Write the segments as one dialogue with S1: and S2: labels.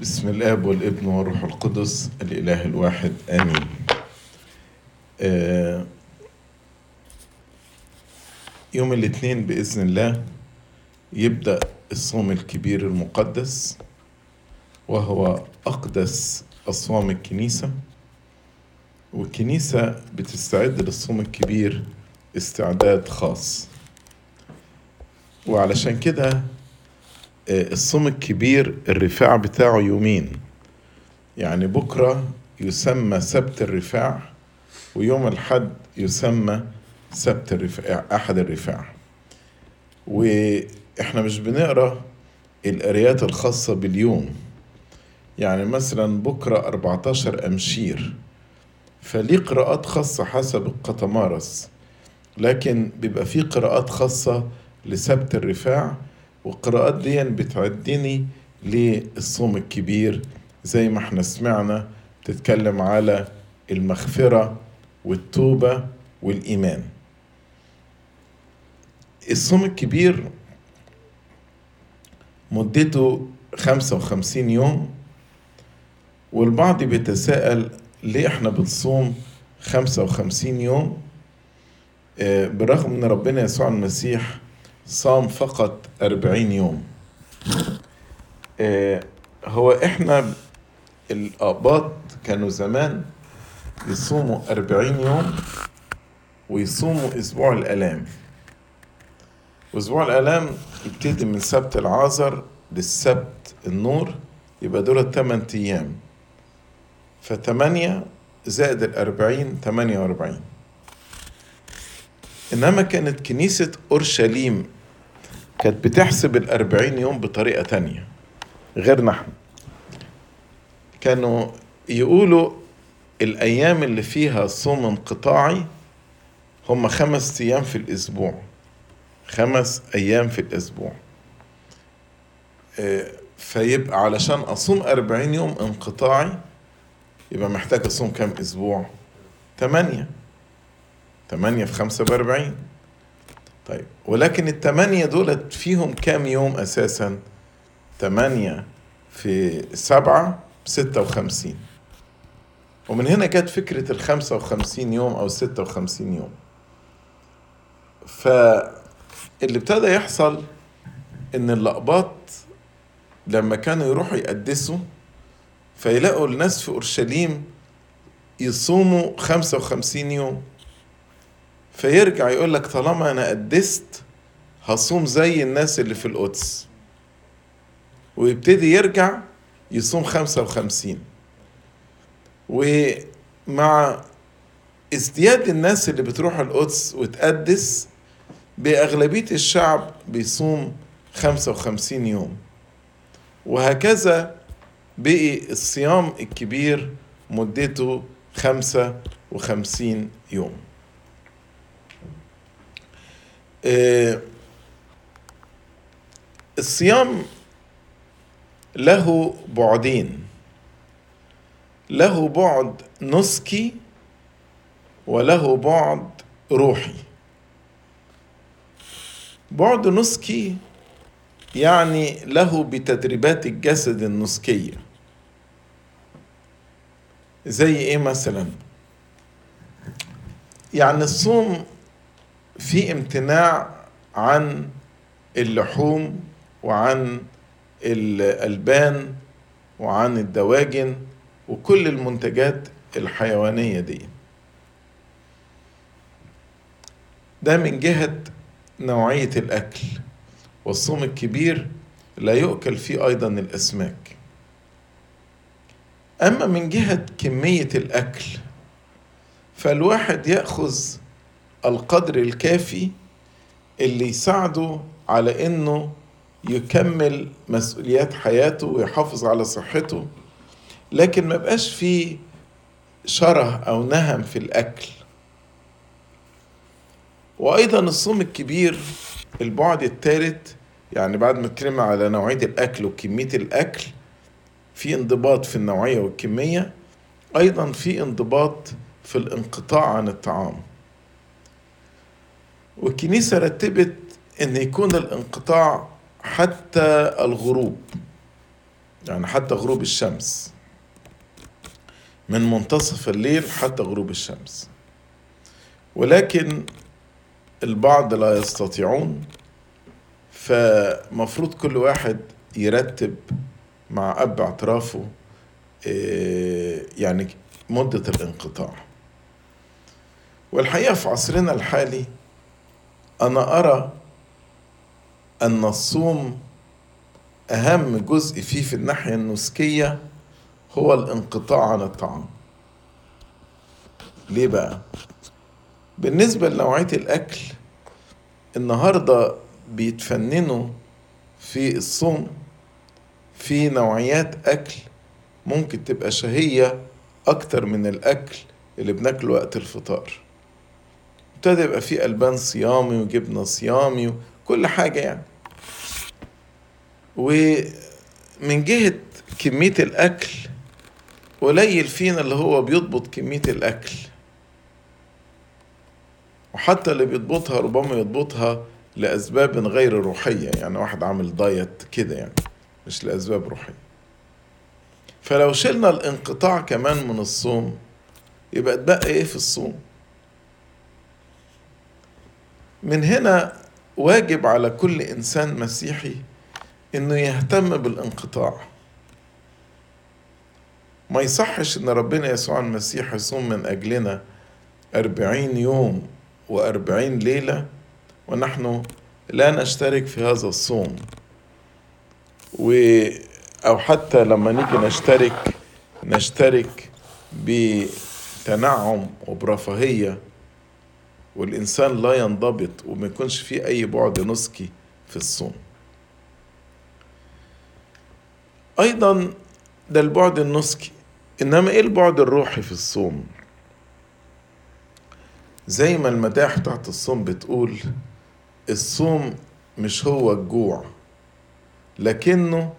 S1: بسم الاب والابن والروح القدس الإله الواحد آمين. آه، يوم الاثنين بإذن الله يبدأ الصوم الكبير المقدس وهو أقدس أصوام الكنيسة. والكنيسة بتستعد للصوم الكبير استعداد خاص. وعلشان كده الصوم الكبير الرفاع بتاعه يومين. يعني بكرة يسمى سبت الرفاع ويوم الحد يسمى سبت الرفاع أحد الرفاع. وإحنا مش بنقرأ القرايات الخاصة باليوم. يعني مثلا بكرة 14 أمشير. فليه قراءات خاصة حسب القطمارس؟ لكن بيبقى فيه قراءات خاصة لسبت الرفاع والقراءات دي بتعدني للصوم الكبير. زي ما إحنا سمعنا بتتكلم على المغفرة والتوبة والإيمان. الصوم الكبير مدته خمسة وخمسين يوم والبعض بيتساءل ليه إحنا بنصوم خمسة وخمسين يوم؟ برغم إن ربنا يسوع المسيح صام فقط أربعين يوم. هو إحنا الآباط كانوا زمان يصوموا أربعين يوم ويصوموا أسبوع الآلام. وأسبوع الآلام يبتدي من سبت العازر للسبت النور يبقى دول تمن أيام. فتمانية زائد الأربعين تمانية وأربعين. إنما كانت كنيسة أورشليم كانت بتحسب الأربعين يوم بطريقة تانية غير نحن. كانوا يقولوا الأيام اللي فيها صوم انقطاعي هم خمس أيام في الأسبوع. خمس أيام في الأسبوع. فيبقى علشان أصوم أربعين يوم انقطاعي يبقى محتاج أصوم كام أسبوع؟ تمانية. تمانية في خمسة بأربعين طيب. ولكن التمانية دولت فيهم كام يوم أساسا؟ تمانية في سبعة ستة وخمسين. ومن هنا جت فكرة الخمسة وخمسين يوم أو ستة وخمسين يوم. فاللي ابتدى يحصل إن اللقباط لما كانوا يروحوا يقدسوا فيلاقوا الناس في أورشليم يصوموا خمسة وخمسين يوم. فيرجع يقول لك طالما أنا قدست هصوم زي الناس اللي في القدس. ويبتدي يرجع يصوم خمسة وخمسين. ومع ازدياد الناس اللي بتروح القدس وتقدس بأغلبية الشعب بيصوم خمسة وخمسين يوم. وهكذا بقي الصيام الكبير مدته خمسة وخمسين يوم. الصيام له بعدين له بعد نسكي وله بعد روحي. بعد نسكي يعني له بتدريبات الجسد النسكية. زي إيه مثلا؟ يعني الصوم في امتناع عن اللحوم وعن الألبان وعن الدواجن وكل المنتجات الحيوانية دي. ده من جهة نوعية الأكل والصوم الكبير لا يؤكل فيه أيضا الأسماك. أما من جهة كمية الأكل فالواحد يأخذ القدر الكافي اللي يساعده على إنه يكمل مسؤوليات حياته ويحافظ على صحته. لكن ما بقاش فيه شره أو نهم في الأكل. وأيضا الصوم الكبير البعد الثالث يعني بعد ما اتكلمنا على نوعية الأكل وكمية الأكل في انضباط في النوعية والكمية. أيضا في انضباط في الانقطاع عن الطعام. والكنيسة رتبت أن يكون الانقطاع حتى الغروب يعني حتى غروب الشمس. من منتصف الليل حتى غروب الشمس. ولكن البعض لا يستطيعون فمفروض كل واحد يرتب مع أب اعترافه يعني مدة الانقطاع. والحقيقة في عصرنا الحالي أنا أرى أن الصوم أهم جزء فيه في الناحية النسكية هو الانقطاع عن الطعام ليه بقى؟ بالنسبة لنوعية الأكل النهاردة بيتفننوا في الصوم في نوعيات أكل ممكن تبقى شهية أكتر من الأكل اللي بناكله وقت الفطار ابتدى يبقى فيه ألبان صيامي وجبنة صيامي وكل حاجة يعني. ومن جهة كمية الأكل قليل فينا اللي هو بيضبط كمية الأكل. وحتى اللي بيضبطها ربما يضبطها لأسباب غير روحية يعني واحد عامل دايت كده يعني مش لأسباب روحية. فلو شلنا الانقطاع كمان من الصوم يبقى اتبقى إيه في الصوم؟ من هنا واجب على كل إنسان مسيحي إنه يهتم بالانقطاع. ما يصحش إن ربنا يسوع المسيح يصوم من أجلنا أربعين يوم وأربعين ليلة ونحن لا نشترك في هذا الصوم. و أو حتى لما نيجي نشترك نشترك بتنعم وبرفاهية والإنسان لا ينضبط وما يكونش فيه أي بعد نسكي في الصوم. أيضا ده البعد النسكي إنما إيه البعد الروحي في الصوم؟ زي ما المداح بتاعت الصوم بتقول الصوم مش هو الجوع لكنه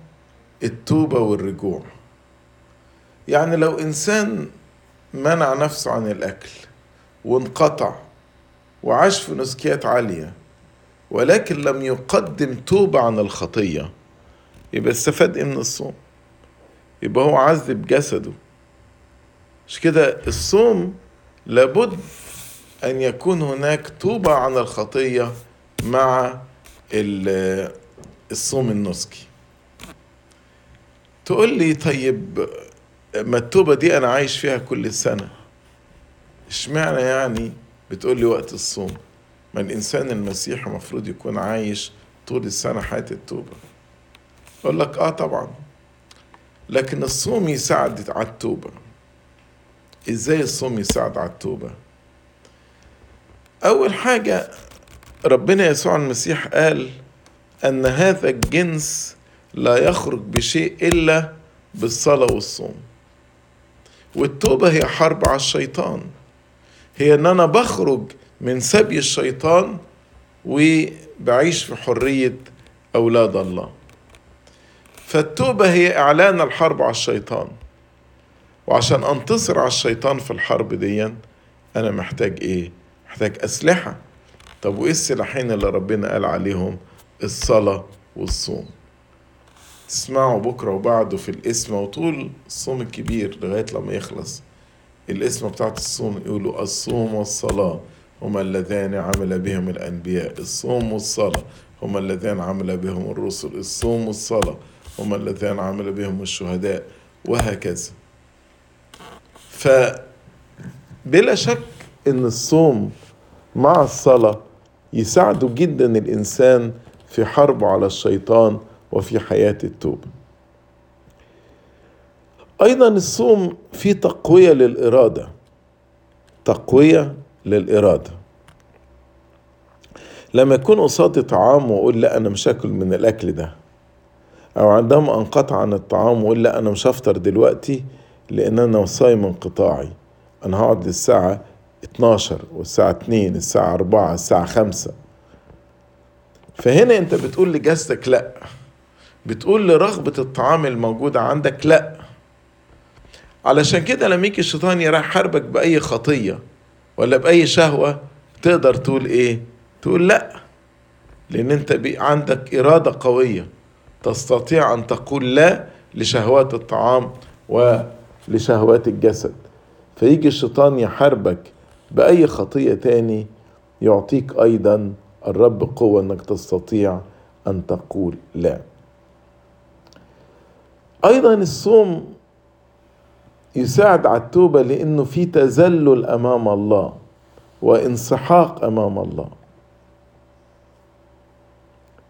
S1: التوبة والرجوع. يعني لو إنسان منع نفسه عن الأكل وانقطع وعاش في نسكيات عالية ولكن لم يقدم توبة عن الخطية. يبقى استفاد إيه من الصوم؟ يبقى هو عذب جسده. مش كده؟ الصوم لابد أن يكون هناك توبة عن الخطية مع الصوم النسكي. تقول لي طيب ما التوبة دي أنا عايش فيها كل سنة؟ إشمعنى يعني بتقول لي وقت الصوم. ما الإنسان المسيحي المفروض يكون عايش طول السنة حياة التوبة. أقول لك آه طبعا. لكن الصوم يساعد على التوبة. إزاي الصوم يساعد على التوبة؟ أول حاجة ربنا يسوع المسيح قال أن هذا الجنس لا يخرج بشيء إلا بالصلاة والصوم. والتوبة هي حرب على الشيطان. هي أن أنا بخرج من سبي الشيطان وبعيش في حرية أولاد الله. فالتوبة هي إعلان الحرب على الشيطان. وعشان أنتصر على الشيطان في الحرب دي أنا محتاج إيه؟ محتاج أسلحة. طب وإيه السلاحين اللي ربنا قال عليهم؟ الصلاة والصوم. تسمعوا بكرة وبعده في الاسم وطول الصوم الكبير لغاية لما يخلص. الاسم بتاعت الصوم يقولوا الصوم والصلاة. هما اللذان عمل بهم الأنبياء. الصوم والصلاة. هما اللذان عمل بهم الرسل. الصوم والصلاة. هما اللذان عمل بهم الشهداء. وهكذا. فبلا شك إن الصوم مع الصلاة يساعدوا جدا الإنسان في حربه على الشيطان وفي حياة التوبة. أيضا الصوم فيه تقوية للإرادة. تقوية للإرادة. لما يكون قصادي طعام وأقول لا أنا مش هاكل من الأكل ده. أو عندما أنقطع عن الطعام وأقول لا أنا مش هفطر دلوقتي لأن أنا صايم انقطاعي. أنا هقعد للساعة 12 والساعة 2 الساعة 4 الساعة 5 فهنا أنت بتقول لجسدك لأ. بتقول لرغبة الطعام الموجودة عندك لا. علشان كده لما يجي الشيطان يراح حربك بأي خطية ولا بأي شهوة تقدر تقول إيه؟ تقول لأ. لأن أنت عندك إرادة قوية تستطيع أن تقول لأ لشهوات الطعام ولشهوات الجسد. فيجي الشيطان يحاربك بأي خطية تاني يعطيك أيضا الرب قوة أنك تستطيع أن تقول لأ. أيضا الصوم يساعد على التوبة لأنه في تذلل أمام الله وانسحاق أمام الله.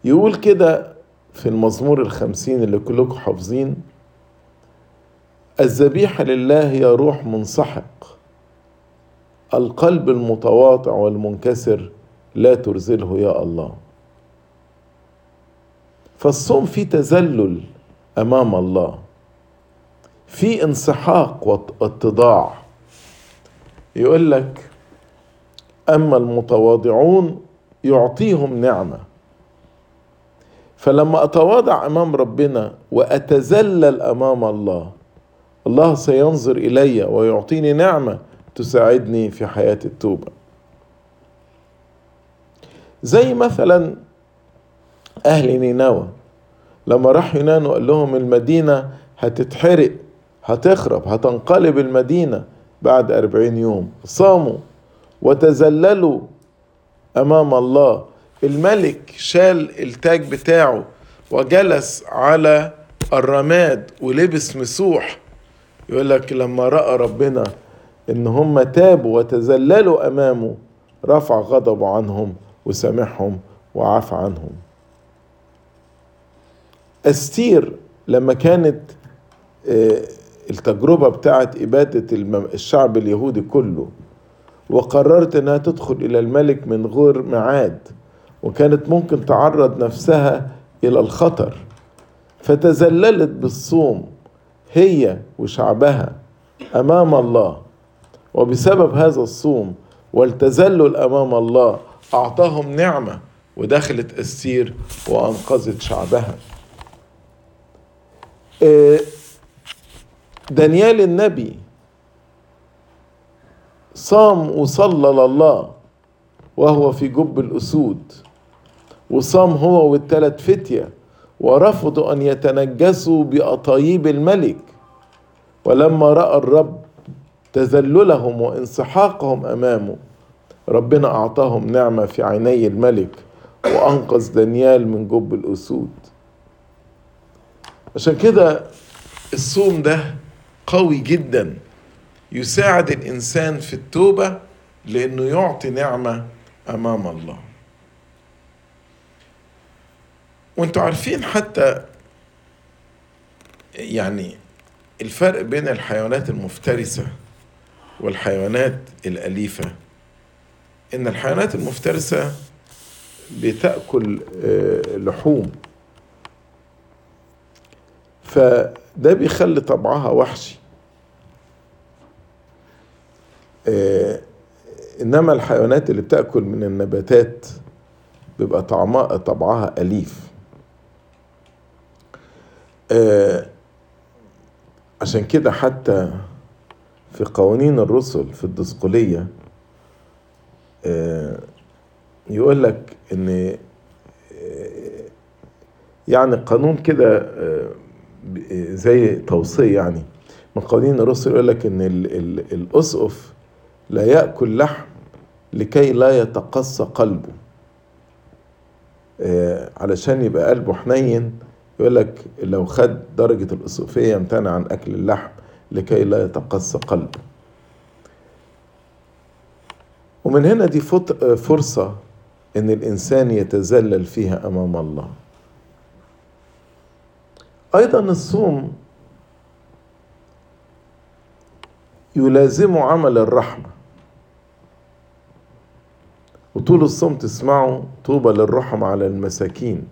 S1: يقول كده في المزمور الخمسين اللي كلكم حافظين الذبيحة لله هي روح منسحق. القلب المتواضع والمنكسر لا ترزله يا الله. فالصوم فيه تذلل أمام الله. في انسحاق واتضاع. يقول لك أما المتواضعون يعطيهم نعمة. فلما أتواضع أمام ربنا وأتذلل أمام الله الله سينظر إلي ويعطيني نعمة تساعدني في حياة التوبة. زي مثلا أهل نينوى لما راح يونان وقال لهم المدينة هتتحرق. هتخرب هتنقلب المدينة بعد أربعين يوم. صاموا وتذللوا أمام الله. الملك شال التاج بتاعه وجلس على الرماد ولبس مسوح. يقول لك لما رأى ربنا إن هم تابوا وتذللوا أمامه رفع غضبه عنهم وسامحهم وعفى عنهم. أستير لما كانت التجربة بتاعت إبادة الشعب اليهودي كله وقررت إنها تدخل إلى الملك من غير ميعاد وكانت ممكن تعرض نفسها إلى الخطر. فتذللت بالصوم هي وشعبها أمام الله. وبسبب هذا الصوم والتذلل أمام الله أعطاهم نعمة ودخلت استير وأنقذت شعبها. دانيال النبي صام وصلى لله وهو في جب الأسود. وصام هو والثلاث فتية ورفضوا أن يتنجسوا بأطايب الملك. ولما رأى الرب تذللهم وانسحاقهم أمامه ربنا أعطاهم نعمة في عيني الملك وأنقذ دانيال من جب الأسود. عشان كده الصوم ده قوي جدا يساعد الإنسان في التوبة لأنه يعطي نعمة أمام الله. وأنتوا عارفين حتى يعني الفرق بين الحيوانات المفترسة والحيوانات الأليفة. إن الحيوانات المفترسة بتأكل لحوم. فده بيخلي طبعها وحشي. آه إنما الحيوانات اللي بتأكل من النباتات بيبقى طعمها طبعها أليف. آه عشان كده حتى في قوانين الرسل في الدسقلية آه يقول لك ان يعني قانون كده زي توصية يعني. من قوانين الرسل يقول لك إن الأسقف لا يأكل لحم لكي لا يتقصى قلبه. آه علشان يبقى قلبه حنين يقول لك لو خد درجة الأسقفية يمتنع عن أكل اللحم لكي لا يتقصى قلبه. ومن هنا دي فرصة إن الإنسان يتذلل فيها أمام الله. أيضا الصوم يلازمه عمل الرحمة. وطول الصوم تسمعوا طوبى للرحم على المساكين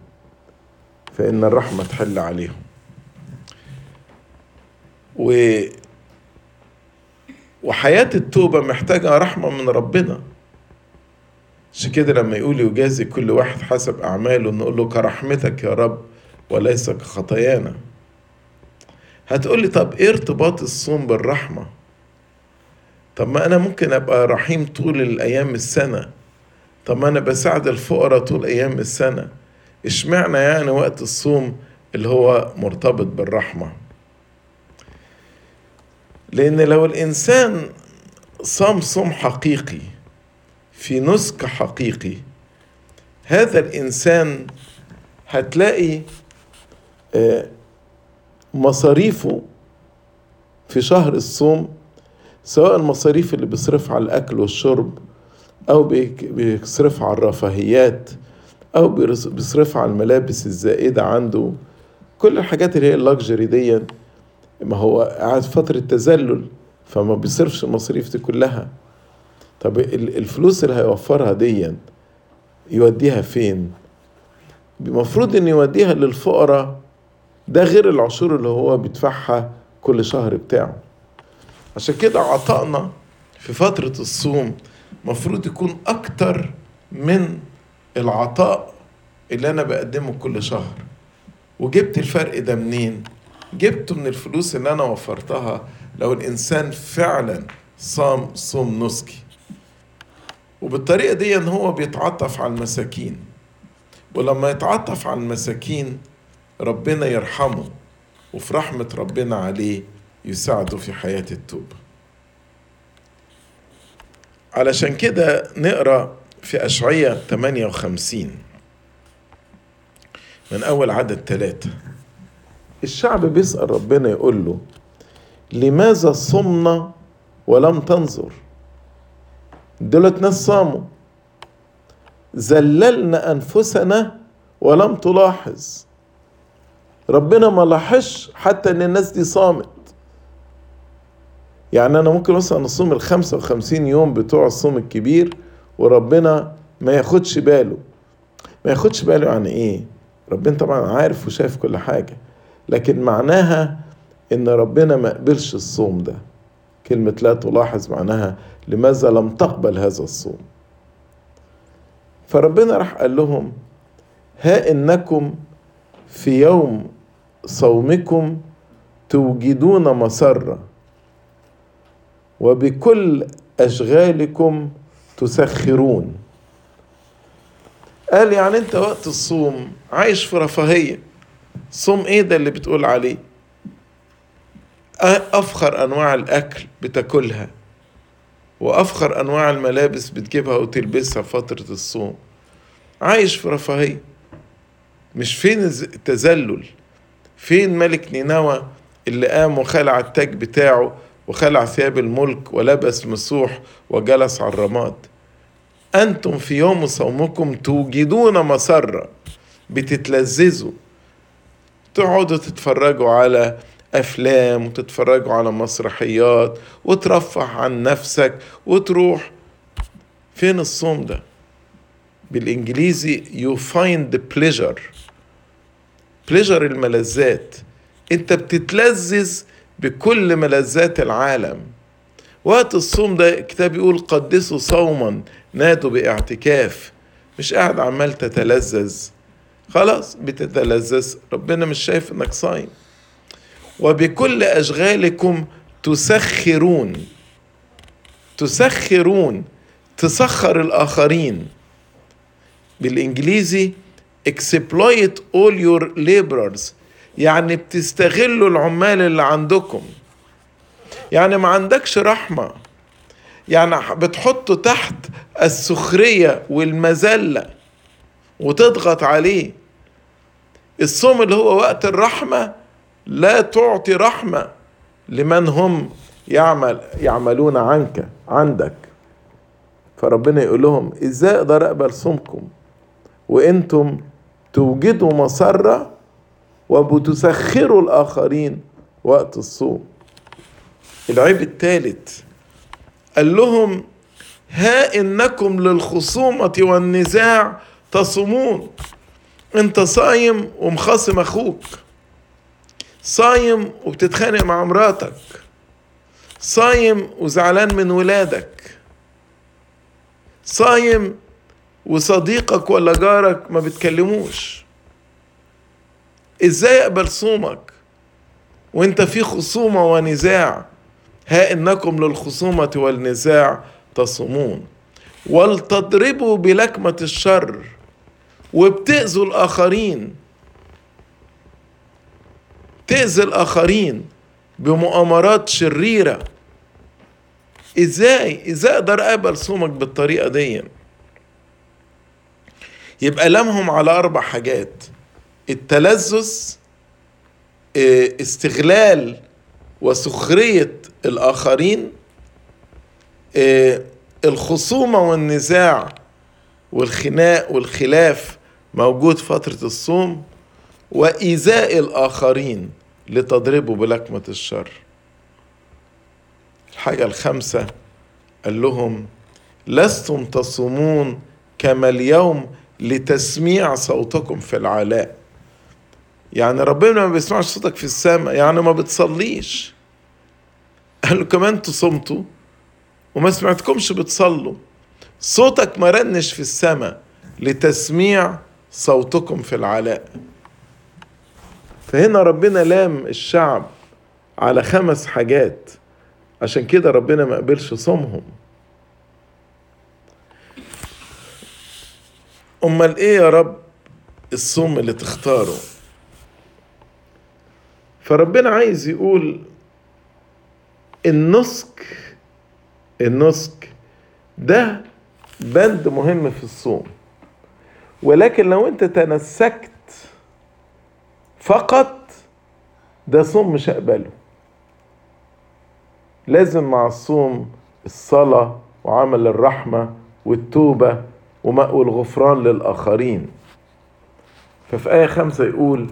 S1: فإن الرحمة تحل عليهم. و وحياة التوبة محتاجة رحمة من ربنا. عشان كده لما يقول يجازي كل واحد حسب أعماله نقول له كرحمتك يا رب وليس كخطايانا. هتقول لي طب إيه ارتباط الصوم بالرحمة؟ طب ما أنا ممكن أبقى رحيم طول الأيام السنة. طب ما أنا بساعد الفقراء طول أيام السنة. إشمعنى يعني وقت الصوم اللي هو مرتبط بالرحمة؟ لأن لو الإنسان صام صوم حقيقي في نسك حقيقي هذا الإنسان هتلاقي مصاريفه في شهر الصوم سواء المصاريف اللي بيصرفها على الأكل والشرب أو بيصرفها على الرفاهيات أو بيصرفها على الملابس الزائدة عنده. كل الحاجات اللي هي اللكجري دي ما هو قاعد فترة تذلل فما بيصرفش المصاريف دي كلها. طب الفلوس اللي هيوفرها دي يوديها فين؟ المفروض إن يوديها للفقراء ده غير العشور اللي هو بيدفعها كل شهر بتاعه. عشان كده عطائنا في فترة الصوم مفروض يكون أكتر من العطاء اللي أنا بقدمه كل شهر. وجبت الفرق ده منين؟ جبته من الفلوس اللي أنا وفرتها لو الإنسان فعلا صام صوم نسكي. وبالطريقة دي إن هو بيتعطف على المساكين. ولما يتعطف على المساكين ربنا يرحمه وفي رحمة ربنا عليه يساعده في حياة التوبة. علشان كده نقرأ في أشعية 58 من أول عدد ثلاثة الشعب بيسأل ربنا يقول له لماذا صمنا ولم تنظر؟ دولت ناس صاموا. ذللنا أنفسنا ولم تلاحظ. ربنا ما لاحظش حتى إن الناس دي صامت. يعني أنا ممكن مثلا أصوم ال 55 يوم بتوع الصوم الكبير وربنا ما ياخدش باله. ما ياخدش باله يعني إيه؟ ربنا طبعا عارف وشايف كل حاجة لكن معناها إن ربنا ما قبلش الصوم ده. كلمة لا تلاحظ معناها لماذا لم تقبل هذا الصوم. فربنا راح قال لهم ها إنكم في يوم صومكم توجدون مسرة وبكل أشغالكم تسخرون. قال يعني أنت وقت الصوم عايش في رفاهية. صوم إيه ده اللي بتقول عليه؟ أفخر أنواع الأكل بتاكلها وأفخر أنواع الملابس بتجيبها وتلبسها فترة الصوم. عايش في رفاهية مش فين التذلل فين ملك نينوى اللي قام وخلع التاج بتاعه وخلع ثياب الملك ولبس مسوح وجلس على الرماد؟ أنتم في يوم صومكم توجدون مسرة بتتلذذوا. تقعدوا تتفرجوا على أفلام وتتفرجوا على مسرحيات وترفه عن نفسك وتروح. فين الصوم ده؟ بالإنجليزي you find the pleasure. Pleasure الملذات. انت بتتلذذ بكل ملذات العالم. وقت الصوم ده الكتاب يقول قدسوا صوما نادوا باعتكاف. مش قاعد عمال تتلذذ. خلاص بتتلذذ. ربنا مش شايف انك صايم. وبكل أشغالكم تسخرون. تسخرون. تسخر الآخرين. بالإنجليزي exploit all your laborers. يعني بتستغلوا العمال اللي عندكم. يعني ما عندكش رحمة. يعني بتحطه تحت السخرية والمذلة وتضغط عليه. الصوم اللي هو وقت الرحمة لا تعطي رحمة لمن هم يعمل يعملون عنك عندك. فربنا يقول لهم إزاي أقدر اقبل صومكم وإنتم توجدوا مسرة وبتسخروا الآخرين وقت الصوم. العيب الثالث قال لهم ها إنكم للخصومة والنزاع تصومون. أنت صايم ومخاصم أخوك. صايم وبتتخانق مع مراتك. صايم وزعلان من ولادك. صايم وصديقك ولا جارك ما بتكلموش. إزاي أقبل صومك وأنت في خصومة ونزاع؟ ها إنكم للخصومة والنزاع تصومون. ولتضربوا بلكمه الشر وبتأذوا الاخرين. تأذي الآخرين بمؤامرات شريرة. إزاي؟ إزاي أقدر أقبل صومك بالطريقة دي؟ يبقى لمهم على أربع حاجات. التلذذ آه، استغلال وسخرية الآخرين آه، الخصومة والنزاع والخناق والخلاف موجود فترة الصوم وإيذاء الآخرين لتضربوا بلكمة الشر. الحاجة الخامسة قال لهم لستم تصومون كما اليوم لتسميع صوتكم في العلاء. يعني ربنا ما بيسمعش صوتك في السماء يعني ما بتصليش. قال له كمان أنتوا صمتوا وما سمعتكمش بتصلوا. صوتك ما رنش في السماء لتسميع صوتكم في العلاء. فهنا ربنا لام الشعب على خمس حاجات. عشان كده ربنا ما قبلش صومهم. أمال إيه يا رب الصوم اللي تختاره؟ فربنا عايز يقول النسك النسك ده بند مهم في الصوم. ولكن لو أنت تنسكت فقط ده صوم مش هقبله. لازم مع الصوم الصلاة وعمل الرحمة والتوبة والغفران للآخرين. ففي آية خمسة يقول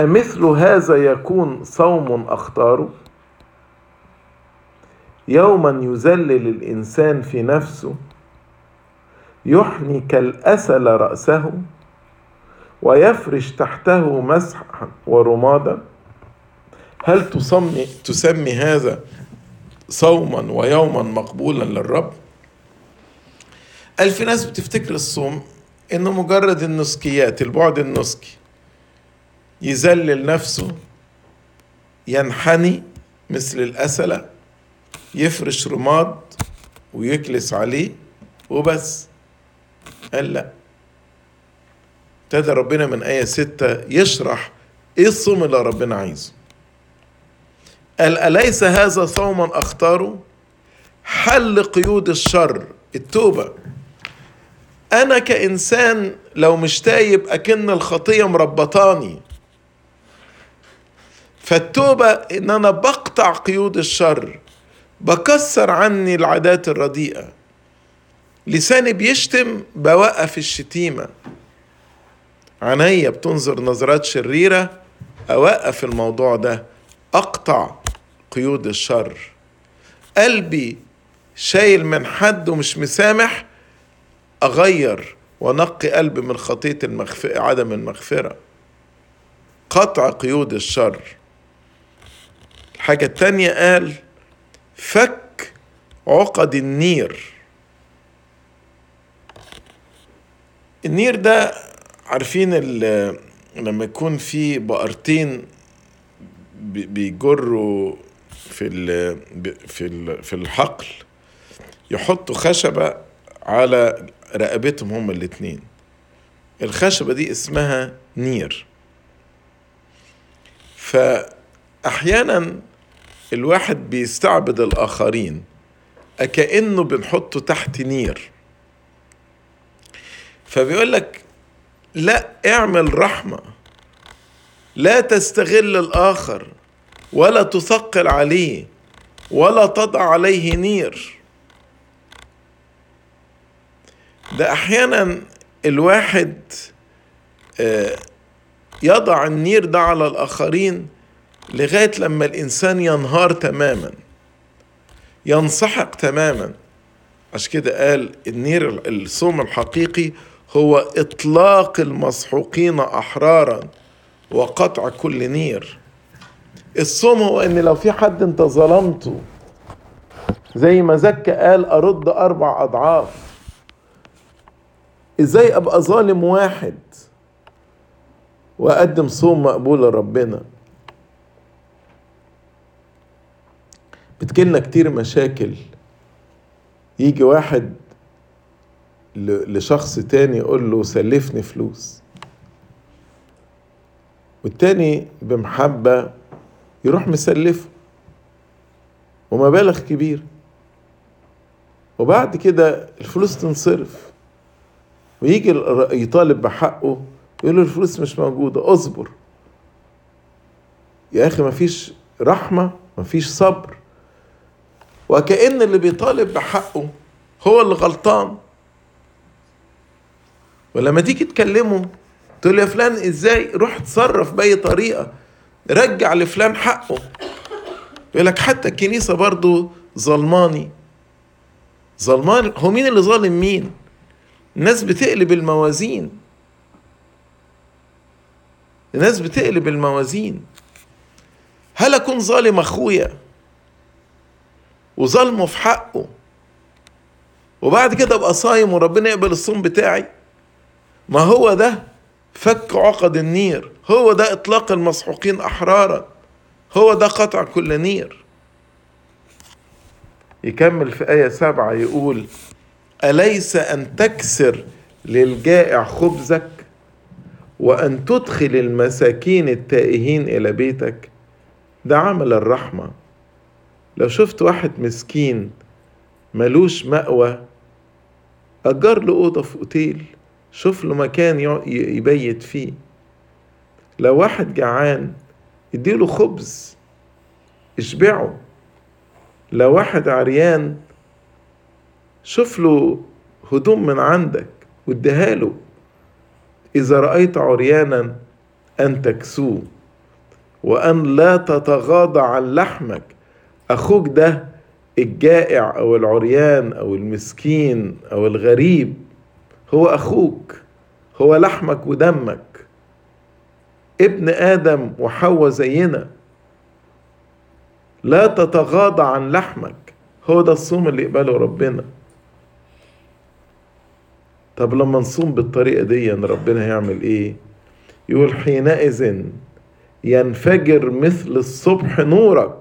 S1: أمثل هذا يكون صوم أختاره يوما يذلل الإنسان في نفسه يحني كالأسل رأسه ويفرش تحته مسحا ورمادا. هل تسمي تسمي هذا صوما ويوما مقبولا للرب؟ قال في ناس بتفتكر الصوم إنه مجرد النسكيات البعد النسكي. يذلل نفسه ينحني مثل الأسلة يفرش رماد ويكلس عليه وبس. قال لا. ابتدى ربنا من آية ستة يشرح إيه الصوم اللي ربنا عايزه. قال أليس هذا صوما أختاره حل قيود الشر التوبة. أنا كإنسان لو مش تايب أكن الخطية مربطاني. فالتوبة إن أنا بقطع قيود الشر بكسر عني العادات الرديئة. لساني بيشتم بوقف الشتيمة. عينيا بتنظر نظرات شريرة أوقف الموضوع ده. أقطع قيود الشر. قلبي شايل من حد ومش مسامح أغير ونقي قلبي من خطية المغفرة عدم المغفرة. قطع قيود الشر. الحاجة التانية قال فك عقد النير. النير ده عارفين لما يكون في بقرتين بيجروا في في في الحقل يحطوا خشبة على رقبتهم هما الاتنين. الخشبة دي اسمها نير. فأحيانا الواحد بيستعبد الآخرين كأنه بنحطه تحت نير. فبيقول لك لا اعمل رحمة. لا تستغل الآخر ولا تثقل عليه ولا تضع عليه نير. ده أحيانا الواحد يضع النير ده على الآخرين لغاية لما الإنسان ينهار تماما ينسحق تماما. عشان كده قال النير الصوم الحقيقي هو إطلاق المسحوقين أحرارا وقطع كل نير. الصوم هو إن لو في حد انت ظلمته زي ما زكى قال أرد أربع أضعاف. إزاي أبقى ظالم واحد وأقدم صوم مقبول لربنا؟ بتجيلنا كتير مشاكل. يجي واحد لشخص تاني يقول له سلفني فلوس. والتاني بمحبة يروح مسلفه. ومبالغ كبيرة وبعد كده الفلوس تنصرف. ويجي يطالب بحقه يقول له الفلوس مش موجودة اصبر. يا أخي مفيش رحمة مفيش صبر. وكأن اللي بيطالب بحقه هو اللي غلطان. ولما تيجي تكلمه تقول يا فلان إزاي؟ روح تصرف بأي طريقة. رجع لفلان حقه. يقول لك حتى الكنيسة برضو ظلماني. ظلمان هو مين اللي ظالم مين؟ الناس بتقلب الموازين. الناس بتقلب الموازين. هل أكون ظالم أخويا؟ وظلمه في حقه. وبعد كده أبقى صايم وربنا يقبل الصوم بتاعي؟ ما هو ده فك عقد النير. هو ده إطلاق المسحوقين أحرارا. هو ده قطع كل نير. يكمل في آية سبعة يقول أليس أن تكسر للجائع خبزك وأن تدخل المساكين التائهين إلى بيتك؟ ده عمل الرحمة. لو شفت واحد مسكين ملوش مأوى أجر له أوضة في أوتيل شوف له مكان يبيت فيه. لو واحد جعان اديله خبز اشبعه. لو واحد عريان شوف له هدوم من عندك واديها له. إذا رأيت عريانا أن تكسوه وأن لا تتغاضى عن لحمك أخوك ده الجائع أو العريان أو المسكين أو الغريب هو أخوك هو لحمك ودمك. ابن آدم وحواء زينا لا تتغاضى عن لحمك هو ده الصوم اللي يقبله ربنا. طب لما نصوم بالطريقة دي ربنا هيعمل إيه؟ يقول حينئذ ينفجر مثل الصبح نورك.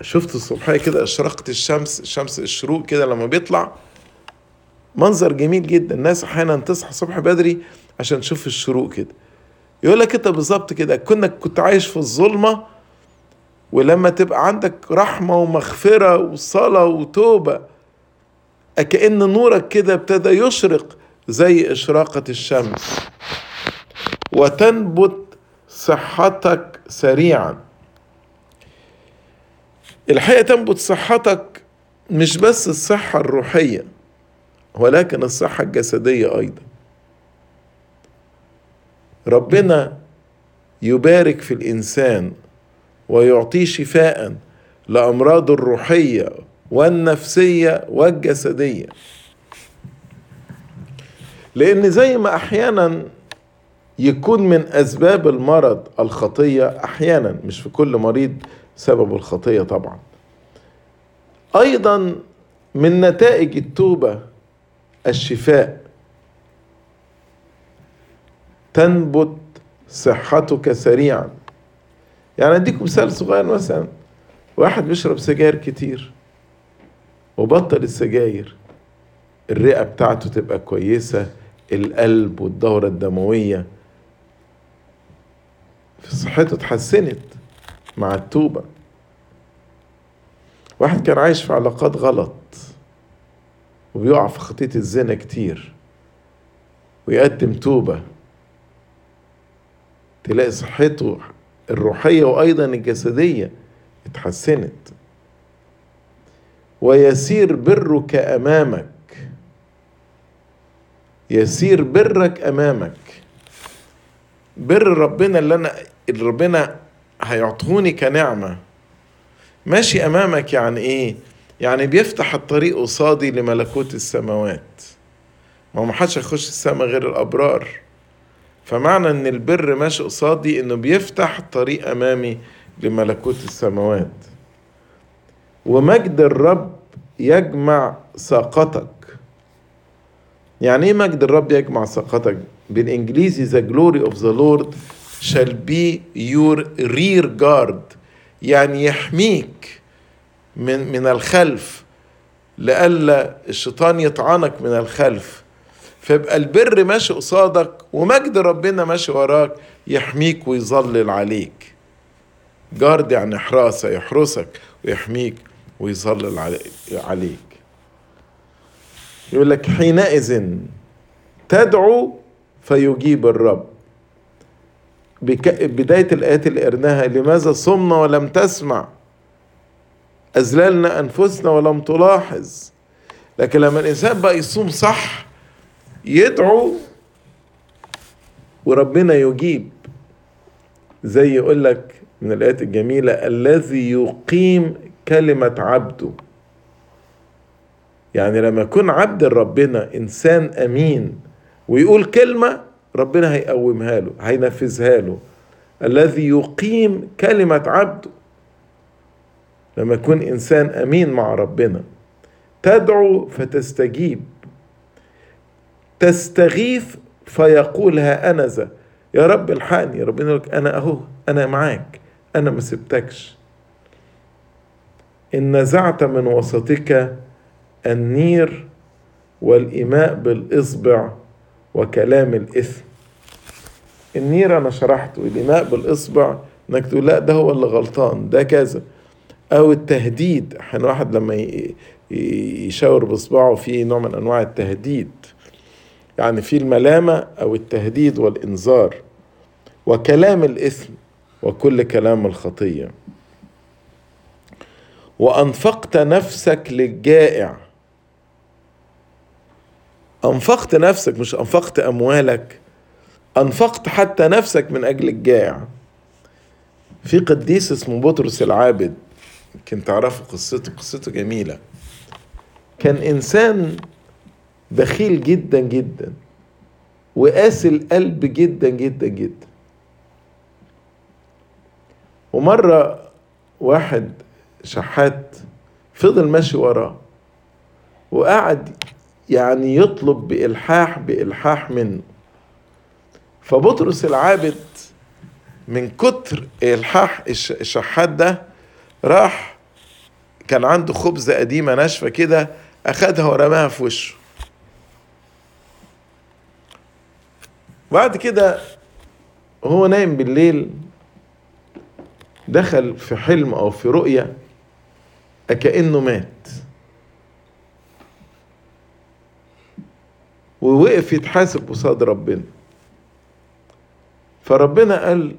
S1: شفت الصبحية كده؟ أشرقت الشمس الشمس الشروق كده لما بيطلع. منظر جميل جدا. الناس أحيانا تصحى الصبح بدري عشان تشوف الشروق كده. يقول لك انت بالظبط كده. كنك كنت عايش في الظلمة ولما تبقى عندك رحمة ومغفرة وصلاة وتوبة كأن نورك كده ابتدى يشرق زي إشراقة الشمس. وتنبت صحتك سريعا. الحقيقة تنبت صحتك مش بس الصحة الروحية ولكن الصحة الجسدية أيضا. ربنا يبارك في الإنسان ويعطيه شفاء لأمراضه الروحية والنفسية والجسدية. لأن زي ما أحيانا يكون من أسباب المرض الخطية أحيانا مش في كل مريض سبب الخطية طبعا. أيضا من نتائج التوبة الشفاء. تنبت صحتك سريعا. يعني أديكم مثال صغير مثلا واحد بيشرب سجاير كتير. وبطل السجاير. الرئة بتاعته تبقى كويسة القلب والدورة الدموية في صحته اتحسنت مع التوبة. واحد كان عايش في علاقات غلط وبيقع في خطية الزنا كتير ويقدم توبة تلاقي صحته الروحية وأيضا الجسدية اتحسنت. ويسير برك أمامك. يسير برك أمامك. بر ربنا اللي أنا اللي ربنا هيعطوني كنعمة. ماشي أمامك يعني إيه؟ يعني بيفتح الطريق قصادي لملكوت السماوات. ما ما حدش هيخش السماء غير الأبرار. فمعنى إن البر ماشي قصادي إنه بيفتح الطريق أمامي لملكوت السماوات. ومجد الرب يجمع ساقتك. يعني إيه مجد الرب يجمع ساقتك؟ بالإنجليزي the glory of the Lord shall be your rear guard يعني يحميك من من الخلف لئلا الشيطان يطعنك من الخلف. فيبقى البر ماشي قصادك ومجد ربنا ماشي وراك يحميك ويظلل عليك. جارد يعني حراسة يحرسك ويحميك. ويظلل عليك. يقول لك حينئذ تدعو فيجيب الرب. بداية الآيات اللي قرناها لماذا صمنا ولم تسمع؟ أذللنا أنفسنا ولم تلاحظ. لكن لما الإنسان بقى يصوم صح يدعو وربنا يجيب. زي يقول لك من الآيات الجميلة الذي يقيم كلمة عبده يعني لما يكون عبد ربنا إنسان أمين ويقول كلمة ربنا هيقومها له هينفذها له. الذي يقيم كلمة عبده لما يكون إنسان أمين مع ربنا. تدعو فتستجيب. تستغيث فيقول ها أنا ذا يا رب الحقني ربنا يقول أنا أهو أنا معاك أنا ما سبتكش. إن نزعت من وسطك النير والإيماء بالإصبع وكلام الإثم. النير أنا شرحته الإيماء بالإصبع إنك تقول لا ده هو اللي غلطان ده كذا. أو التهديد أحيانا واحد لما يشاور بإصبعه في نوع من أنواع التهديد. يعني في الملامة أو التهديد والإنذار. وكلام الإثم وكل كلام الخطية. وأنفقت نفسك للجائع. أنفقت نفسك مش أنفقت أموالك أنفقت حتى نفسك من أجل الجائع. في قديس اسمه بطرس العابد يمكن تعرفوا قصته قصته جميلة. كان إنسان بخيل جدا جدا وقاسي القلب جدا جدا جدا. ومرة واحد شحات فضل ماشي وراه. وقعد يعني يطلب بإلحاح بإلحاح منه. فبطرس العابد من كتر إلحاح الشحات ده راح كان عنده خبزة قديمة ناشفة كده أخدها ورماها في وشه. بعد كده هو نايم بالليل دخل في حلم أو في رؤية كأنه مات. ووقف يتحاسب قصاد ربنا. فربنا قال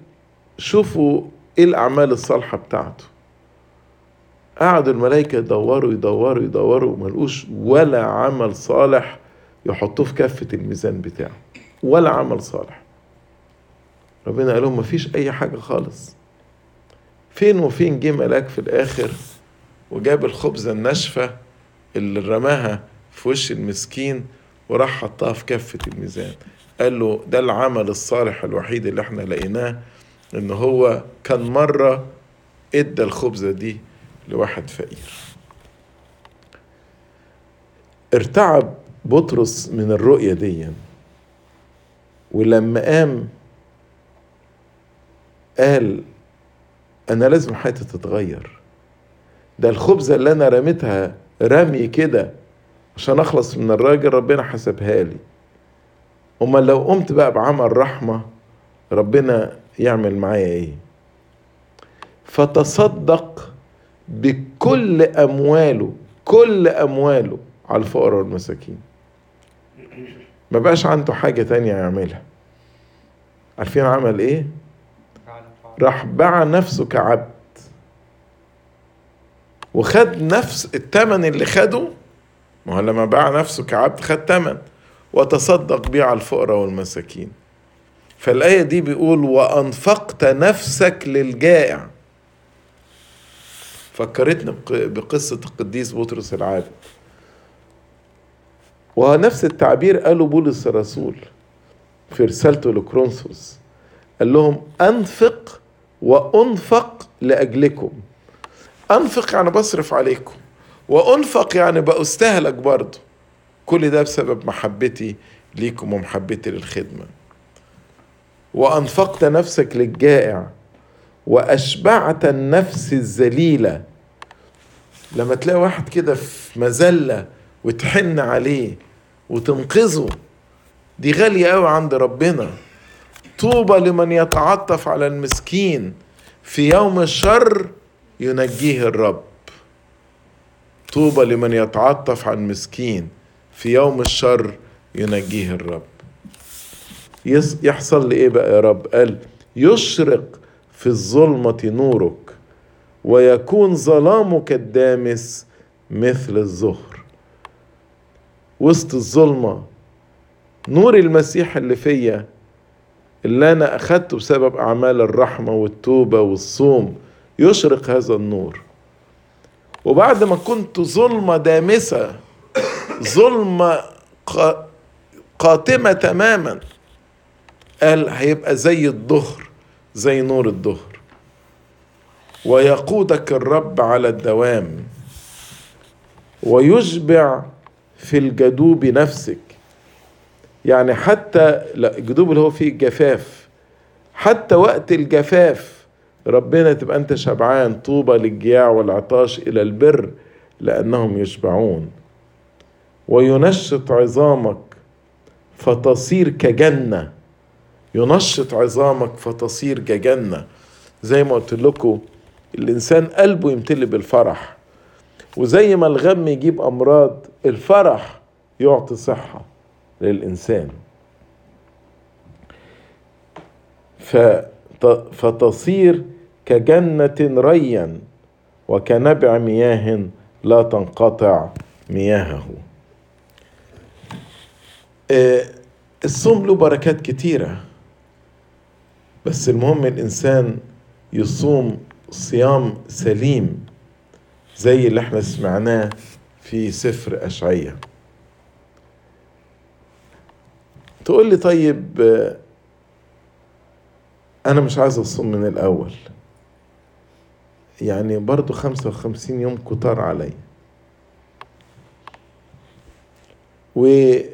S1: شوفوا إيه الأعمال الصالحة بتاعته. قعدوا الملائكة يدوروا يدوروا يدوروا ملقوش ولا عمل صالح يحطوه في كفة الميزان بتاعه. ولا عمل صالح. ربنا قال لهم مفيش أي حاجة خالص. فين وفين جه ملاك في الآخر؟ وجاب الخبزه الناشفة اللي رماها في وش المسكين وراح حطها في كفة الميزان. قال له ده العمل الصالح الوحيد اللي إحنا لقيناه إن هو كان مرة إدى الخبزة دي لواحد فقير. ارتعب بطرس من الرؤية دي. ولما قام قال أنا لازم حياتي تتغير. ده الخبزة اللي أنا رميتها رمي كده عشان أخلص من الراجل ربنا حسبها لي. أمال لو قمت بقى بعمل رحمة ربنا يعمل معايا إيه؟ فتصدق بكل أمواله كل أمواله على الفقراء والمساكين. ما بقاش عنده حاجة تانية يعملها. عارفين عمل إيه؟ راح باع نفسه كعبد. وخد نفس الثمن اللي خده ما هو لما باع نفسه كعبد خد تمن وتصدق بيه على الفقراء والمساكين. فالآية دي بيقول وأنفقت نفسك للجائع. فكرتني بقصة القديس بطرس العابد ونفس التعبير قاله بولس الرسول في رسالته لكرونسوس قال لهم أنفق وأنفق لأجلكم. أنفق يعني بصرف عليكم وأنفق يعني بأستهلك برضه. كل ده بسبب محبتي ليكم ومحبتي للخدمة. وأنفقت نفسك للجائع وأشبعت النفس الذليلة. لما تلاقي واحد كده في مذلة وتحن عليه وتنقذه دي غالية قوي عند ربنا. طوبى لمن يتعطف على المسكين في يوم الشر ينجيه الرب. طوبى لمن يتعطف عن مسكين في يوم الشر ينجيه الرب. يحصل لي إيه بقى يا رب؟ قال يشرق في الظلمة نورك ويكون ظلامك الدامس مثل الظهر وسط الظلمة نور المسيح اللي فيا اللي أنا أخدته بسبب أعمال الرحمة والتوبة والصوم يشرق هذا النور. وبعد ما كنت ظلمة دامسة ظلمة قاتمة تماما قال هيبقى زي الظهر زي نور الظهر. ويقودك الرب على الدوام. ويشبع في الجدوب نفسك. يعني حتى لا الجدوب اللي هو فيه الجفاف حتى وقت الجفاف ربنا تبقى أنت شبعان طوبى للجياع والعطاش إلى البر لأنهم يشبعون. وينشط عظامك فتصير كجنة. ينشط عظامك فتصير كجنة. زي ما قلت لكم الإنسان قلبه يمتلي بالفرح. وزي ما الغم يجيب أمراض الفرح يعطي صحة للإنسان. فتصير كجنة ريا وكنبع مياه لا تنقطع مياهه. الصوم له بركات كتيرة بس المهم الإنسان يصوم صيام سليم زي اللي إحنا سمعناه في سفر أشعية. تقول لي طيب أنا مش عايز أصوم من الأول. يعني برضو خمسة وخمسين يوم كتار علي واللي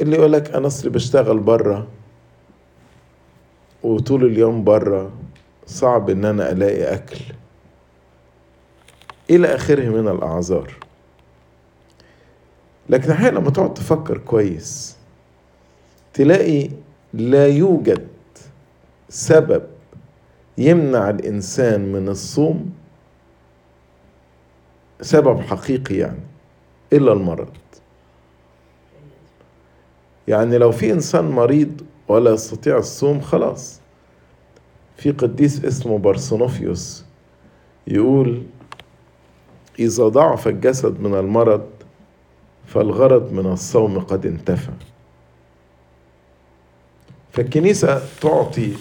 S1: يقولك أنا أصلي بشتغل برا وطول اليوم برا صعب إن أنا ألاقي أكل. إلى آخره من الأعذار. لكن أحيانا لما تقعد تفكر كويس تلاقي لا يوجد سبب يمنع الإنسان من الصوم سبب حقيقي يعني إلا المرض. يعني لو في إنسان مريض ولا يستطيع الصوم خلاص. في قديس اسمه بارسونوفيوس يقول إذا ضعف الجسد من المرض فالغرض من الصوم قد انتفى. فالكنيسة تعطي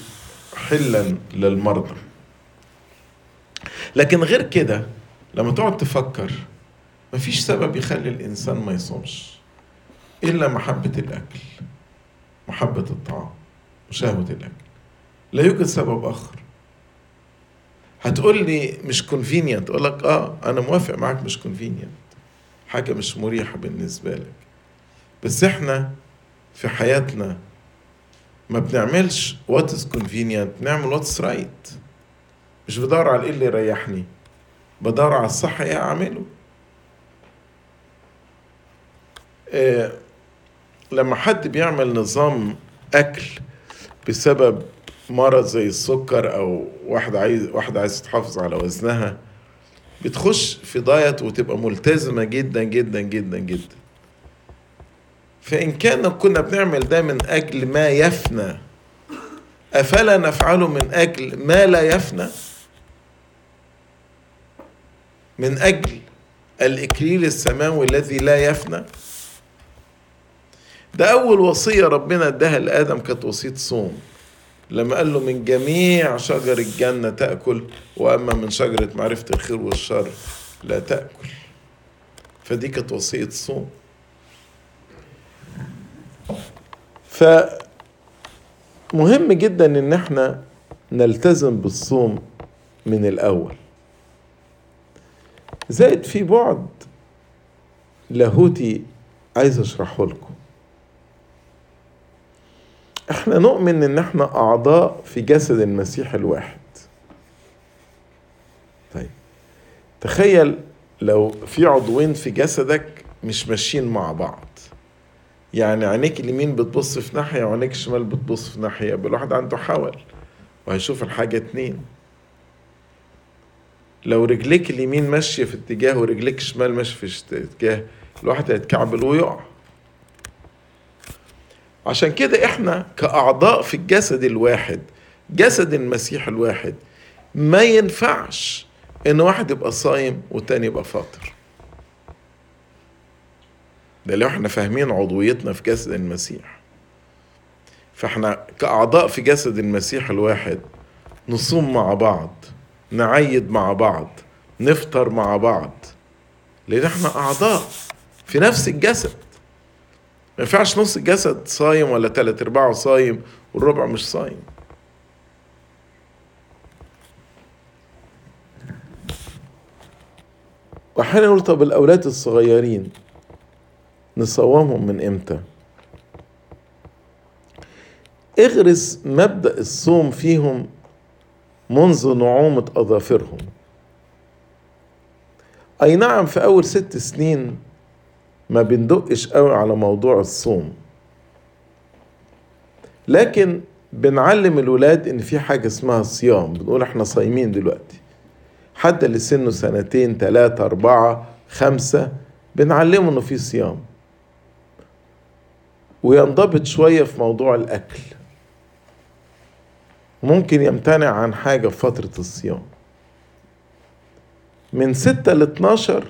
S1: حلا للمرضى. لكن غير كده لما تقعد تفكر مفيش سبب يخلي الإنسان ما يصومش إلا محبة الأكل محبة الطعام وشهوة الأكل. لا يوجد سبب آخر. هتقول لي مش convenient أقول لك آه أنا موافق معاك مش convenient حاجة مش مريحة بالنسبة لك. بس إحنا في حياتنا ما بنعملش what is convenient بنعمل what's right مش بدور على إيه اللي يريحني. بدور على الصح إيه اعمله إيه لما حد بيعمل نظام أكل بسبب مرض زي السكر أو واحد عايز واحدة عايز تحافظ على وزنها بتخش في دايت وتبقى ملتزمة جدا جدا جدا جدا. فإن كان كنا بنعمل ده من أجل ما يفنى أفلا نفعله من أجل ما لا يفنى؟ من أجل الإكليل السماوي الذي لا يفنى. ده أول وصية ربنا اداها لآدم كانت وصية صوم. لما قال له من جميع شجر الجنة تأكل وأما من شجرة معرفة الخير والشر لا تأكل. فدي كانت وصية صوم. فمهم جدا إن إحنا نلتزم بالصوم من الأول. زائد في بعد. لاهوتي عايز أشرحه لكم. إحنا نؤمن إن إحنا أعضاء في جسد المسيح الواحد. طيب. تخيل لو في عضوين في جسدك مش ماشيين مع بعض. يعني عينيك اليمين بتبص في ناحية وعينيك الشمال بتبص في ناحية. يبقى الواحد عنده حول. وهيشوف الحاجة اتنين. لو رجليك اليمين ماشية في اتجاه ورجليك الشمال ماشية في اتجاه الواحد هيتكعبل ويقع. عشان كده إحنا كأعضاء في الجسد الواحد جسد المسيح الواحد ما ينفعش إن واحد يبقى صايم والتاني يبقى فاطر. ده لو إحنا فاهمين عضويتنا في جسد المسيح. فإحنا كأعضاء في جسد المسيح الواحد نصوم مع بعض. نعيد مع بعض نفطر مع بعض لأن إحنا أعضاء في نفس الجسد. ما ينفعش نص الجسد صايم ولا تلات أرباعه صايم والربع مش صايم. وأحيانا نقول طب الأولاد الصغيرين نصومهم من إمتى؟ اغرس مبدأ الصوم فيهم منذ نعومة أظافرهم. أي نعم في أول ست سنين ما بندقش قوي على موضوع الصوم. لكن بنعلم الولاد إن في حاجة اسمها صيام. بنقول إحنا صايمين دلوقتي. حتى اللي سنه سنتين تلاتة أربعة خمسة بنعلمه إنه في صيام. وينضبط شوية في موضوع الأكل. ممكن يمتنع عن حاجة في فترة الصيام. من ستة ل 12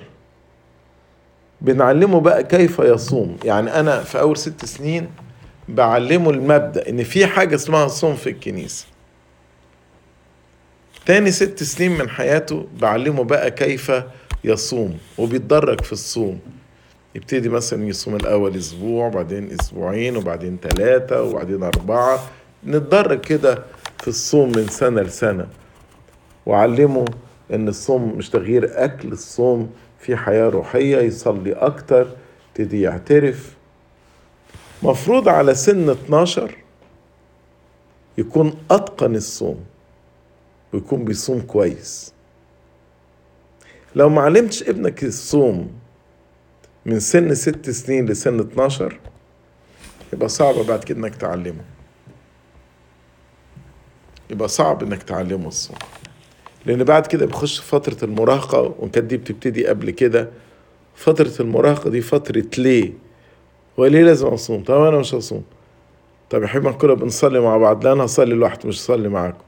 S1: بنعلمه بقى كيف يصوم. يعني أنا في أول ست سنين بعلمه المبدأ إن في حاجة اسمها صوم في الكنيسة. تاني ست سنين من حياته بعلمه بقى كيف يصوم وبيتدرج في الصوم. يبتدي مثلا يصوم الأول أسبوع بعدين أسبوعين وبعدين ثلاثة وبعدين أربعة. نتدرج كده في الصوم من سنة لسنة. وعلمه إن الصوم مش تغيير أكل الصوم في حياة روحية يصلي أكتر يبتدي يعترف. مفروض على سن 12 يكون أتقن الصوم ويكون بيصوم كويس. لو ما علمتش ابنك الصوم من سن ست سنين لسن 12 يبقى صعب بعد كده إنك تعلمه. يبقى صعب إنك تعلمه الصوم لأن بعد كده بيخش فترة المراهقة وإن كانت دي بتبتدي قبل كده فترة المراهقة دي فترة ليه؟ هو ليه لازم أصوم؟ طب أنا مش هصوم. طب يا حبيبي كلنا بنصلي مع بعض. لا أنا هصلي لوحدي مش هصلي معاكم.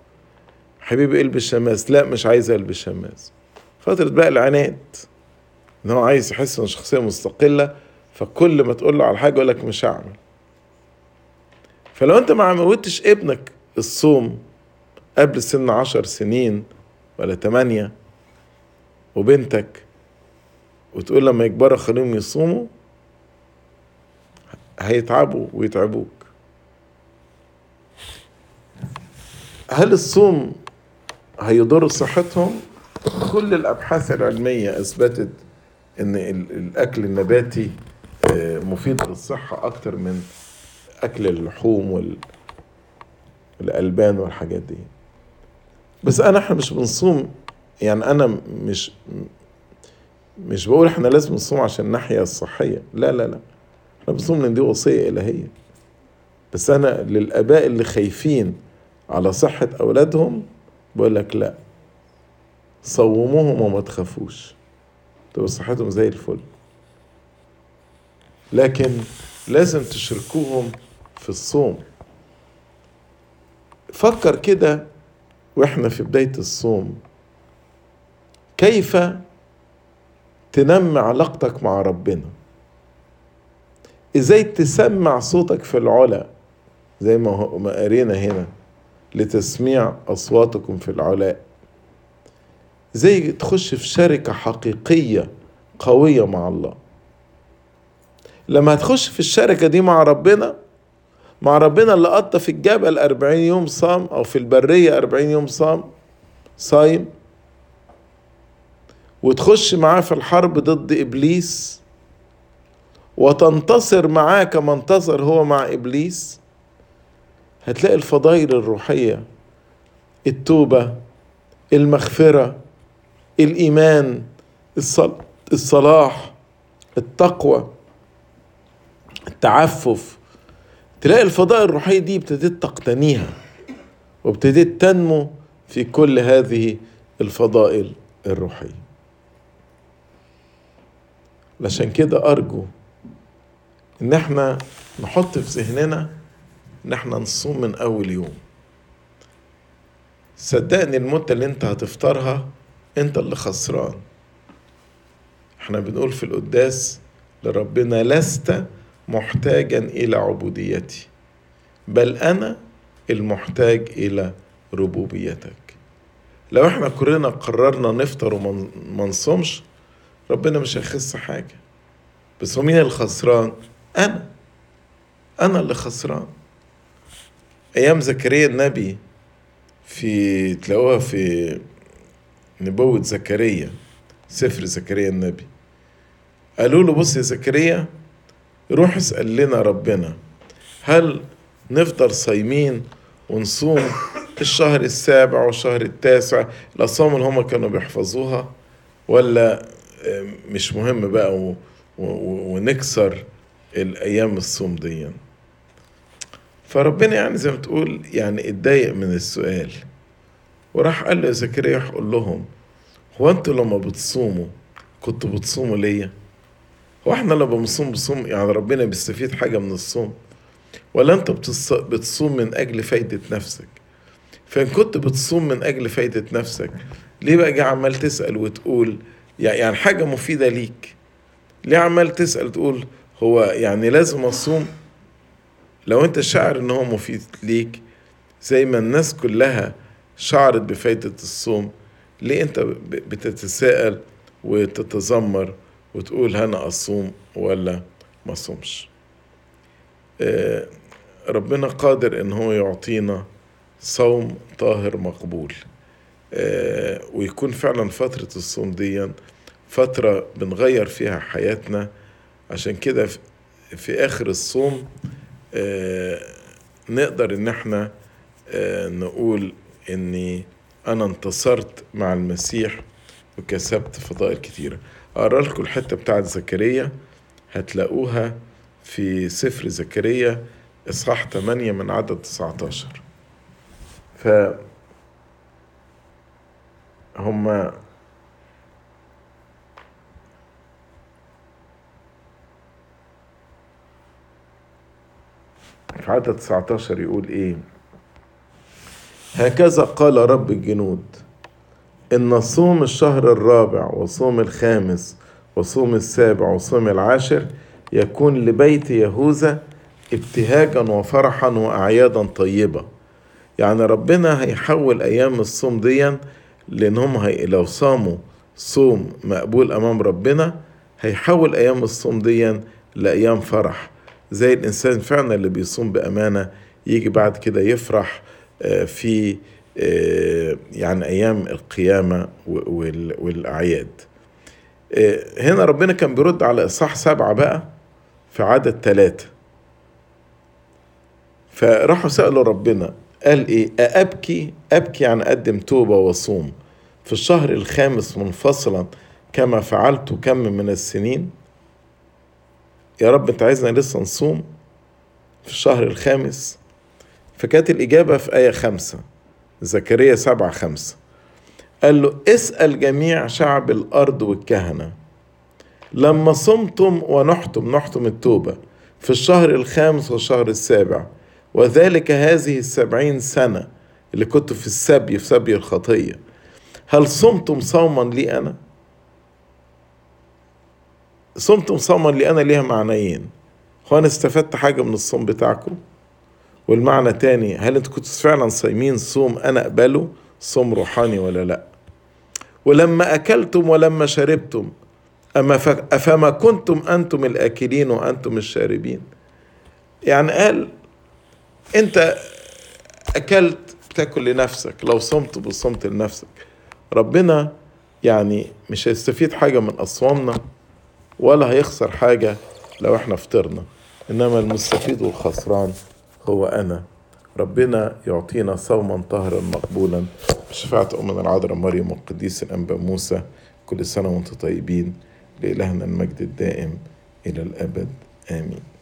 S1: حبيبي البس شماس. لا مش عايز ألبس شماس. فترة بقى العناد إن هو عايز يحس إنه شخصية مستقلة فكل ما تقول له على حاجة يقول لك مش هعمل. فلو أنت ما عودتش ابنك الصوم قبل سن عشر سنين ولا تمانية وبنتك وتقول لما يكبروا خليهم يصوموا هيتعبوا ويتعبوك. هل الصوم هيضر صحتهم؟ كل الأبحاث العلمية أثبتت إن الأكل النباتي مفيد للصحة أكتر من أكل اللحوم والالبان والحاجات دي. بس أنا إحنا مش بنصوم يعني أنا مش مش بقول إحنا لازم نصوم عشان الناحية الصحية لا لا لا. إحنا بنصوم لأن دي وصية إلهية. بس أنا للآباء اللي خايفين على صحة أولادهم بقول لك لا. صوموهم وما تخافوش. تبقى صحتهم زي الفل. لكن لازم تشركوهم في الصوم. فكر كده وإحنا في بداية الصوم كيف تنمي علاقتك مع ربنا؟ إزاي تسمع صوتك في العلا؟ زي ما قرينا هنا لتسميع أصواتكم في العلاء زي تخش في شركة حقيقية قوية مع الله؟ لما هتخش في الشركة دي مع ربنا مع ربنا اللي قضى في الجبل أربعين يوم صام أو في البرية أربعين يوم صام صايم وتخش معاه في الحرب ضد إبليس وتنتصر معاه كما انتصر هو مع إبليس هتلاقي الفضائل الروحية التوبة المغفرة الإيمان الصلاح التقوى التعفف. تلاقي الفضائل الروحية دي ابتديت تقتنيها وابتديت تنمو في كل هذه الفضائل الروحية. عشان كده أرجو إن إحنا نحط في ذهننا إن إحنا نصوم من أول يوم. صدقني المدة اللي أنت هتفطرها أنت اللي خسران. إحنا بنقول في القداس لربنا لست محتاجا إلى عبوديتي بل أنا المحتاج إلى ربوبيتك. لو إحنا كلنا قررنا نفطر وما نصومش ربنا مش هيخس حاجة. بس مين الخسران؟ أنا. أنا اللي خسران. أيام زكريا النبي في تلاقوها في نبوة زكريا سفر زكريا النبي. قالوا له بص يا زكريا روح اسأل لنا ربنا. هل نفضل صايمين ونصوم الشهر السابع والشهر التاسع الأصوام اللي هم كانوا بيحفظوها ولا مش مهم بقى. ونكسر الأيام الصوم دي فربنا يعني زي ما تقول يعني اتضايق من السؤال. وراح قال له زكريا قول لهم هو أنتوا لما بتصوموا كنتوا بتصوموا ليا هو إحنا لما بنصوم بصوم يعني ربنا بيستفيد حاجة من الصوم. ولا انت بتصوم من أجل فايدة نفسك؟ فإن كنت بتصوم من أجل فايدة نفسك ليه بقى جاي عمال تسأل وتقول؟ يعني حاجة مفيدة ليك. ليه عمال تسأل تقول؟ هو يعني لازم أصوم؟ لو أنت شاعر إن هو مفيد ليك زي ما الناس كلها شعرت بفايدة الصوم ليه أنت بتتساءل وتتذمر؟ وتقول هنا أصوم ولا ما اصومش آه ربنا قادر إن هو يعطينا صوم طاهر مقبول. آه ويكون فعلا فترة الصوم دي فترة بنغير فيها حياتنا. عشان كده في آخر الصوم آه نقدر إن إحنا نقول إني أنا انتصرت مع المسيح وكسبت فضائل كتيرة. أقرأ لكم الحتة بتاعت زكريا. هتلاقوها في سفر زكريا إصحاح 8 من عدد 19 ف هم في عدد 19 يقول إيه؟ هكذا قال رب الجنود. إن صوم الشهر الرابع وصوم الخامس وصوم السابع وصوم العاشر يكون لبيت يهوذا ابتهاجا وفرحا وأعيادا طيبة. يعني ربنا هيحول أيام الصوم ديا لأنهم هي لو صاموا صوم مقبول أمام ربنا هيحول أيام الصوم ديا لأيام فرح. زي الإنسان فعلا اللي بيصوم بأمانة يجي بعد كده يفرح في يعني أيام القيامة والأعياد. هنا ربنا كان بيرد على إصحاح سبعة بقى في عدد ثلاثة فراحوا سألوا ربنا قال إيه؟ أبكي أبكي عن أقدم توبة وصوم في الشهر الخامس منفصلا كما فعلت كم من السنين؟ يا رب أنت عايزنا لسه نصوم في الشهر الخامس؟ فكانت الإجابة في آية خمسة. زكريا سبعة خمسة. قال له اسأل جميع شعب الأرض والكهنة. لما صمتم ونحتم نحتم التوبة في الشهر الخامس والشهر السابع وذلك هذه السبعين سنة اللي كنت في السبي في سبي الخطية هل صمتم صوما لي أنا؟ صمتم صوما لي أنا ليها معنيين. هو أنا استفدت حاجة من الصوم بتاعكم؟ والمعنى تاني هل أنتوا كنتوا فعلا صايمين صوم أنا أقبله؟ صوم روحاني ولا لا؟ ولما أكلتم ولما شربتم أما أفما كنتم أنتم الأكلين وأنتم الشاربين؟ يعني قال أنت أكلت بتاكل لنفسك لو صمت بصمت لنفسك. ربنا يعني مش هيستفيد حاجة من أصوامنا ولا هيخسر حاجة لو إحنا فطرنا. إنما المستفيد والخسران هو أنا. ربنا يعطينا صوما طاهرا مقبولا بشفاعة أمنا العذراء مريم والقديس الأنبا موسى كل سنة وأنتم طيبين لإلهنا المجد الدائم إلى الأبد. آمين.